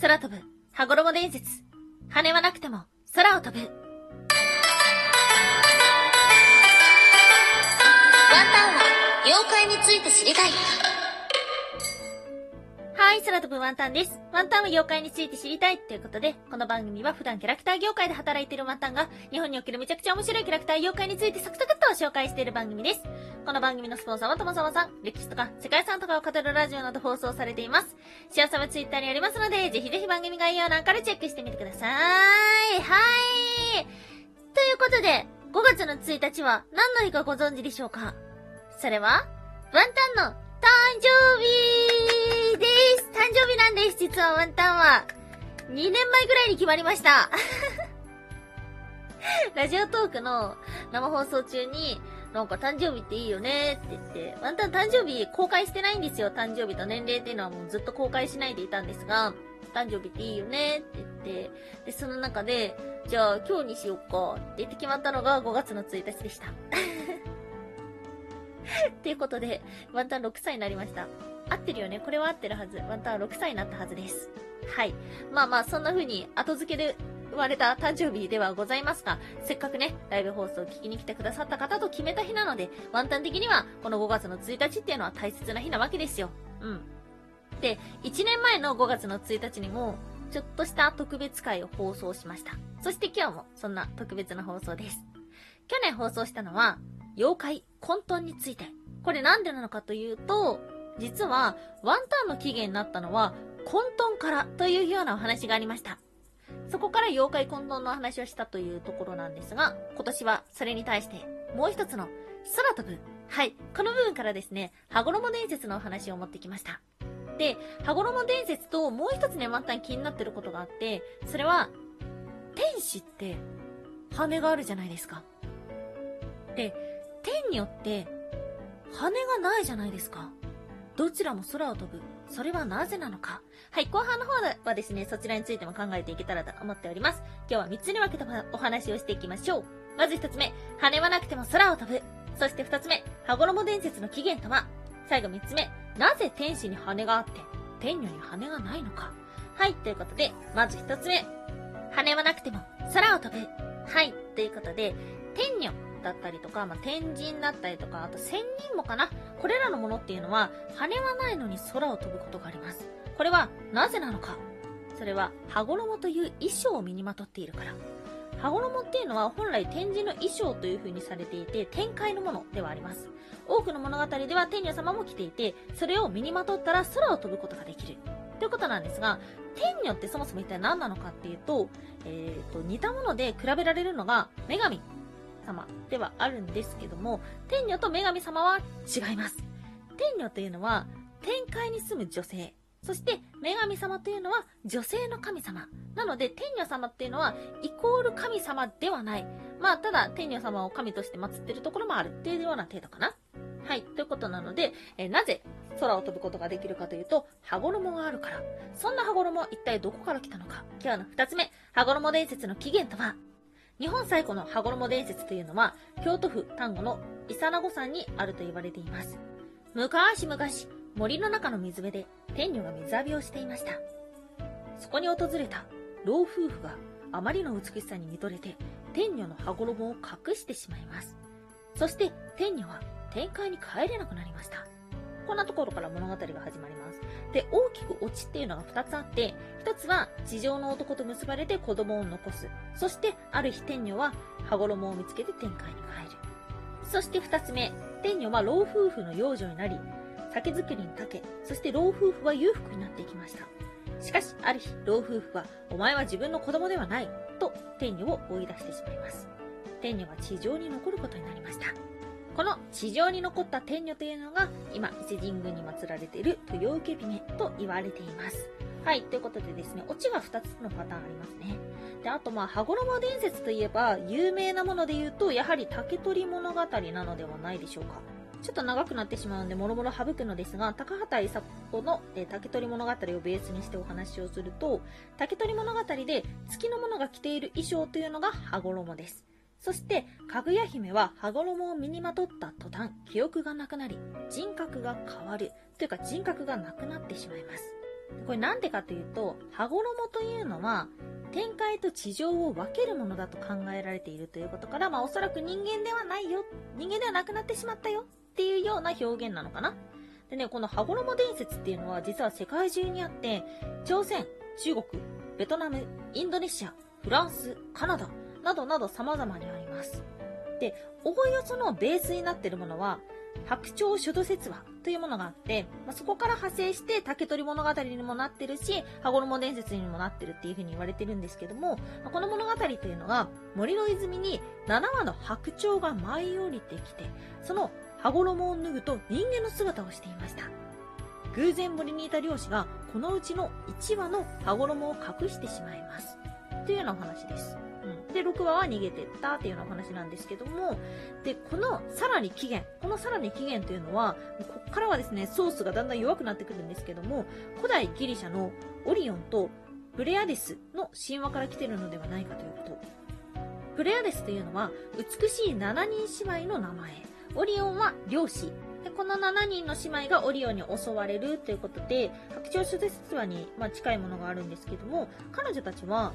空飛ぶ、羽衣伝説。羽はなくても、空を飛ぶ。ワンタンは、妖怪について知りたい。はい、空飛ぶワンタンです。ワンタンは妖怪について知りたいということで、この番組は普段キャラクター業界で働いているワンタンが、日本におけるめちゃくちゃ面白いキャラクター妖怪についてサクサクっと紹介している番組です。この番組のスポンサーはともさまさん、歴史とか世界遺産とかを語るラジオなど放送されています。幸せはツイッターにありますので、ぜひぜひ番組概要欄からチェックしてみてください。はい。ということで、5月の1日は何の日かご存知でしょうか？それは、ワンタンの誕生日です誕生日なんです実はワンタンは。2年前ぐらいに決まりました。ラジオトークの生放送中に、なんか誕生日っていいよねって言って、ワンタン誕生日公開してないんですよ。誕生日と年齢っていうのはもうずっと公開しないでいたんですが、誕生日っていいよねって言って、で、その中で、じゃあ今日にしよっかって言って決まったのが5月の1日でした。っていうことで、ワンタン6歳になりました。合ってるよね？これは合ってるはず。ワンタン6歳になったはずです。はい。まあまあ、そんな風に後付けで生まれた誕生日ではございますが、せっかくね、ライブ放送を聞きに来てくださった方と決めた日なので、ワンタン的には、この5月の1日っていうのは大切な日なわけですよ。うん。で、1年前の5月の1日にも、ちょっとした特別会を放送しました。そして今日もそんな特別な放送です。去年放送したのは、妖怪混沌について。これなんでなのかというと、実は、ワンタンの起源になったのは、混沌からというようなお話がありました。そこから妖怪混沌の話をしたというところなんですが、今年はそれに対してもう一つの空飛ぶ。はい。この部分からですね、羽衣伝説のお話を持ってきました。で、羽衣伝説ともう一つね、また気になってることがあって、それは、天使って羽があるじゃないですか。で、天によって羽がないじゃないですか。どちらも空を飛ぶ。それはなぜなのか？はい、後半の方はですね、そちらについても考えていけたらと思っております。今日は3つに分けたお話をしていきましょう。まず1つ目、羽はなくても空を飛ぶ。そして2つ目、羽衣伝説の起源とは？最後3つ目、なぜ天使に羽があって、天女に羽がないのか？はい、ということで、まず1つ目、羽はなくても空を飛ぶ。はい、ということで、天女だったりとか、まあ、天神だったりとか、あと仙人もかなこれらのものっていうのは、羽はないのに空を飛ぶことがあります。これはなぜなのかそれは、羽衣という衣装を身にまとっているから。羽衣っていうのは本来天神の衣装という風にされていて、天界のものではあります。多くの物語では天女様も着ていて、それを身にまとったら空を飛ぶことができる。ということなんですが、天女ってそもそも一体何なのかっていうと、えっ、ー、と、似たもので比べられるのが、女神様ではあるんですけども、天女と女神様は違います。天女というのは、天界に住む女性。そして、女神様というのは女性の神様。なので、天女様っていうのは、イコール神様ではない。まあ、ただ、天女様を神として祀ってるところもあるっていうような程度かな。はい。ということなので、えなぜ空を飛ぶことができるかというと、羽衣があるから。そんな羽衣、一体どこから来たのか。今日の二つ目、羽衣伝説の起源とは日本最古の羽衣伝説というのは、京都府丹後の伊佐名湖山にあると言われています。昔々、森の中の水辺で天女が水浴びをしていました。そこに訪れた老夫婦があまりの美しさに見とれて、天女の羽衣を隠してしまいます。そして天女は天界に帰れなくなりました。こんなところから物語が始まります。で、大きくオチっていうのが2つあって、1つは地上の男と結ばれて子供を残す。そして、ある日天女は羽衣を見つけて天界に帰る。そして2つ目、天女は老夫婦の養女になり、酒造りに長け、そして老夫婦は裕福になっていきました。しかし、ある日、老夫婦は、お前は自分の子供ではない、と天女を追い出してしまいます。天女は地上に残ることになりました。この地上に残った天女というのが、今、伊勢神宮に祀られている豊受姫と言われています。はい、ということでですね、オチが2つのパターンありますね。で、あとまあ、羽衣伝説といえば、有名なもので言うと、やはり竹取物語なのではないでしょうか。ちょっと長くなってしまうんで、もろもろ省くのですが、高畑勲の、え竹取物語をベースにしてお話をすると、竹取物語で月の者が着ている衣装というのが羽衣です。そして、かぐや姫は羽衣を身にまとった途端、記憶がなくなり、人格が変わる。というか人格がなくなってしまいます。これなんでかというと、羽衣というのは、天界と地上を分けるものだと考えられているということから、まあおそらく人間ではないよ、人間ではなくなってしまったよっていうような表現なのかな。でね、この羽衣伝説っていうのは実は世界中にあって、朝鮮、中国、ベトナム、インドネシア、フランス、カナダ、などなど様々にあります。で、おおよそのベースになっているものは、白鳥諸土説話というものがあって、まあ、そこから派生して竹取物語にもなってるし、羽衣伝説にもなってるっていう風に言われてるんですけども、まあ、この物語というのが森の泉に7羽の白鳥が舞い降りてきて、その羽衣を脱ぐと人間の姿をしていました。偶然森にいた漁師がこのうちの1羽の羽衣を隠してしまいます。というようなお話です。で、6話は逃げてったっていうようなお話なんですけども、で、このさらに起源、このさらに起源というのは、こっからはですね、ソースがだんだん弱くなってくるんですけども、古代ギリシャのオリオンとブレアデスの神話から来てるのではないかということ。ブレアデスというのは、美しい7人姉妹の名前。オリオンは漁師。でこの7人の姉妹がオリオンに襲われるということで、白鳥諸説話に、ま、近いものがあるんですけども、彼女たちは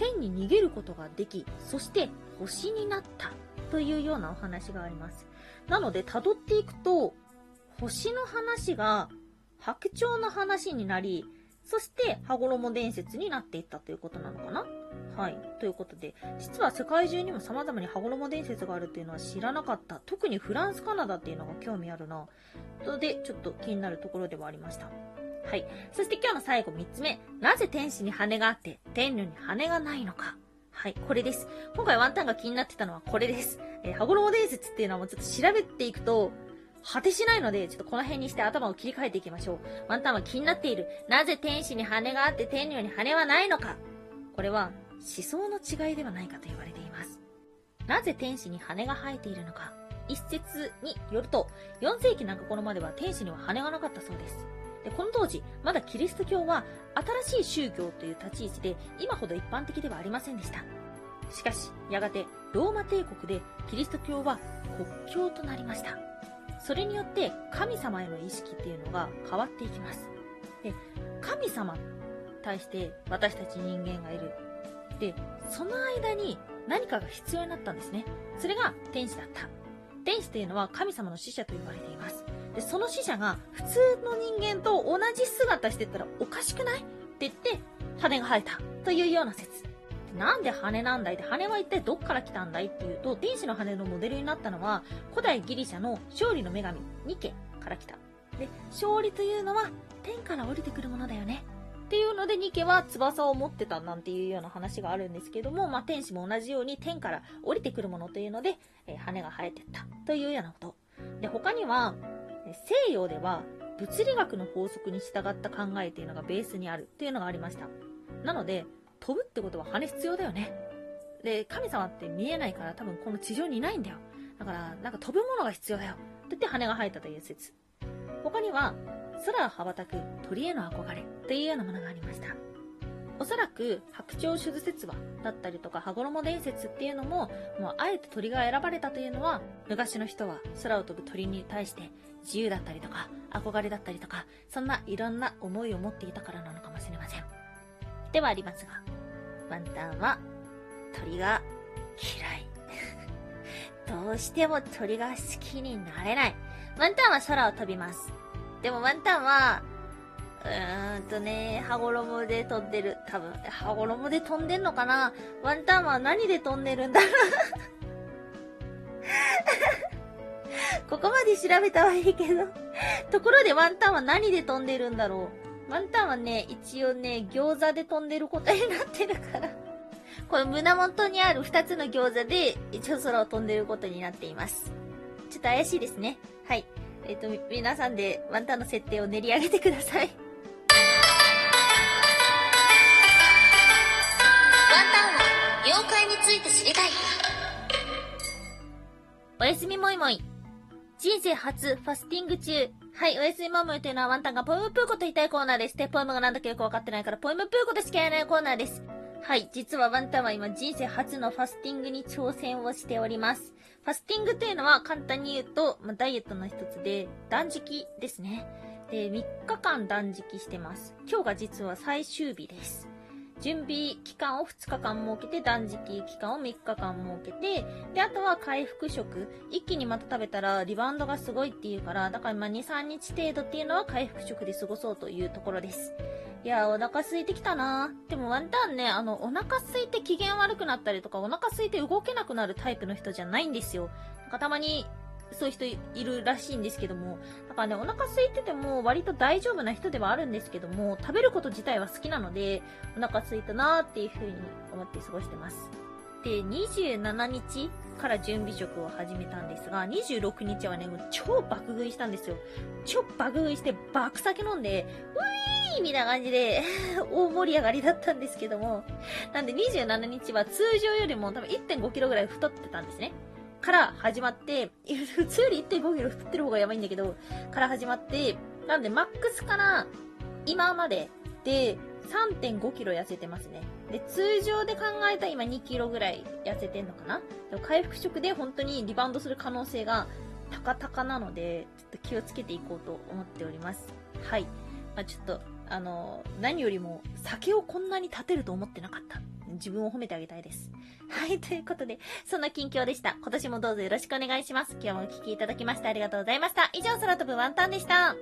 天に逃げることができ、そして星になったというようなお話があります。なので、辿っていくと、星の話が白鳥の話になり、そして羽衣伝説になっていったということなのかな？はい。ということで、実は世界中にも様々に羽衣伝説があるっていうのは知らなかった。特にフランス、カナダっていうのが興味あるな。とで、ちょっと気になるところではありました。はい。そして今日の最後3つ目。なぜ天使に羽があって、天女に羽がないのか。はい、これです。今回ワンタンが気になってたのはこれです。えー、羽衣伝説っていうのはもうちょっと調べていくと、果てしないので、ちょっとこの辺にして頭を切り替えていきましょう。ワンタンは気になっている。なぜ天使に羽があって天女に羽はないのか。これは思想の違いではないかと言われています。なぜ天使に羽が生えているのか。一説によると、4世紀中頃までは天使には羽がなかったそうです。で、この当時、まだキリスト教は新しい宗教という立ち位置で今ほど一般的ではありませんでした。しかし、やがてローマ帝国でキリスト教は国教となりました。それによって神様への意識っていうのが変わっていきます。で、神様に対して私たち人間がいる。で、その間に何かが必要になったんですね。それが天使だった。天使というのは神様の使者と言われています。で、その死者が普通の人間と同じ姿してたらおかしくないって言って、羽が生えたというような説。なんで羽なんだいって羽は一体どっから来たんだいっていうと、天使の羽のモデルになったのは、古代ギリシャの勝利の女神、ニケから来た。で、勝利というのは天から降りてくるものだよね。っていうので、ニケは翼を持ってたなんていうような話があるんですけども、まあ、天使も同じように天から降りてくるものというので、えー、羽が生えてったというようなこと。で、他には、西洋では物理学の法則に従った考えっていうのがベースにあるっていうのがありました。なので、飛ぶってことは羽必要だよね。で、神様って見えないから多分この地上にいないんだよ。だから、なんか飛ぶものが必要だよ。って言って羽が生えたという説。他には、空を羽ばたく鳥への憧れというようなものがありました。おそらく白鳥手術説話だったりとか羽衣伝説っていうのも、もうあえて鳥が選ばれたというのは、昔の人は空を飛ぶ鳥に対して自由だったりとか、憧れだったりとか、そんないろんな思いを持っていたからなのかもしれません。ではありますが、ワンタンは鳥が嫌い。どうしても鳥が好きになれない。ワンタンは空を飛びます。でもワンタンは、うーんとね、羽衣で飛んでる。多分、羽衣で飛んでんのかな？ワンタンは何で飛んでるんだろう？ここまで調べたはいいけど ところでワンタンは何で飛んでるんだろう。ワンタンはね、一応ね、餃子で飛んでることになってるから この胸元にある二つの餃子で、一応空を飛んでることになっています。ちょっと怪しいですね。はい。えっ、ー、と、皆さんでワンタンの設定を練り上げてください。ワンタンは妖怪について知りたい。おやすみもいもい。人生初ファスティング中。はい、おやすみももいというのはワンタンがポエムプーコと言いたいコーナーです。で、ポエムがなんだかよくわかってないから、ポエムプーコとしか言えないコーナーです。はい、実はワンタンは今人生初のファスティングに挑戦をしております。ファスティングというのは簡単に言うと、まあ、ダイエットの一つで断食ですね。で、3日間断食してます。今日が実は最終日です。準備期間を2日間設けて、断食期間を3日間設けて、で、あとは回復食。一気にまた食べたらリバウンドがすごいっていうから、だからま2、3日程度っていうのは回復食で過ごそうというところです。いやー、お腹空いてきたなでもワンタンね、あの、お腹空いて機嫌悪くなったりとか、お腹空いて動けなくなるタイプの人じゃないんですよ。なんかたまに、そういう人いるらしいんですけども、だからね、お腹空いてても割と大丈夫な人ではあるんですけども、食べること自体は好きなので、お腹空いたなーっていう風に思って過ごしてます。で、27日から準備食を始めたんですが、26日はね、もう超爆食いしたんですよ。超爆食いして爆酒飲んで、ウィーみたいな感じで、大盛り上がりだったんですけども、なんで27日は通常よりも多分1.5キロぐらい太ってたんですね。から始まって、普通より1.5キロ太ってる方がやばいんだけど、から始まって、なんでマックスから今までで3.5キロ痩せてますね。で、通常で考えたら今2キロぐらい痩せてんのかな？回復食で本当にリバウンドする可能性が高々なので、ちょっと気をつけていこうと思っております。はい。まあ、ちょっと、あの、何よりも酒をこんなに立てると思ってなかった。自分を褒めてあげたいです。はい、ということで、そんな近況でした。今年もどうぞよろしくお願いします。今日もお聴きいただきましてありがとうございました。以上、空飛ぶワンタンでした。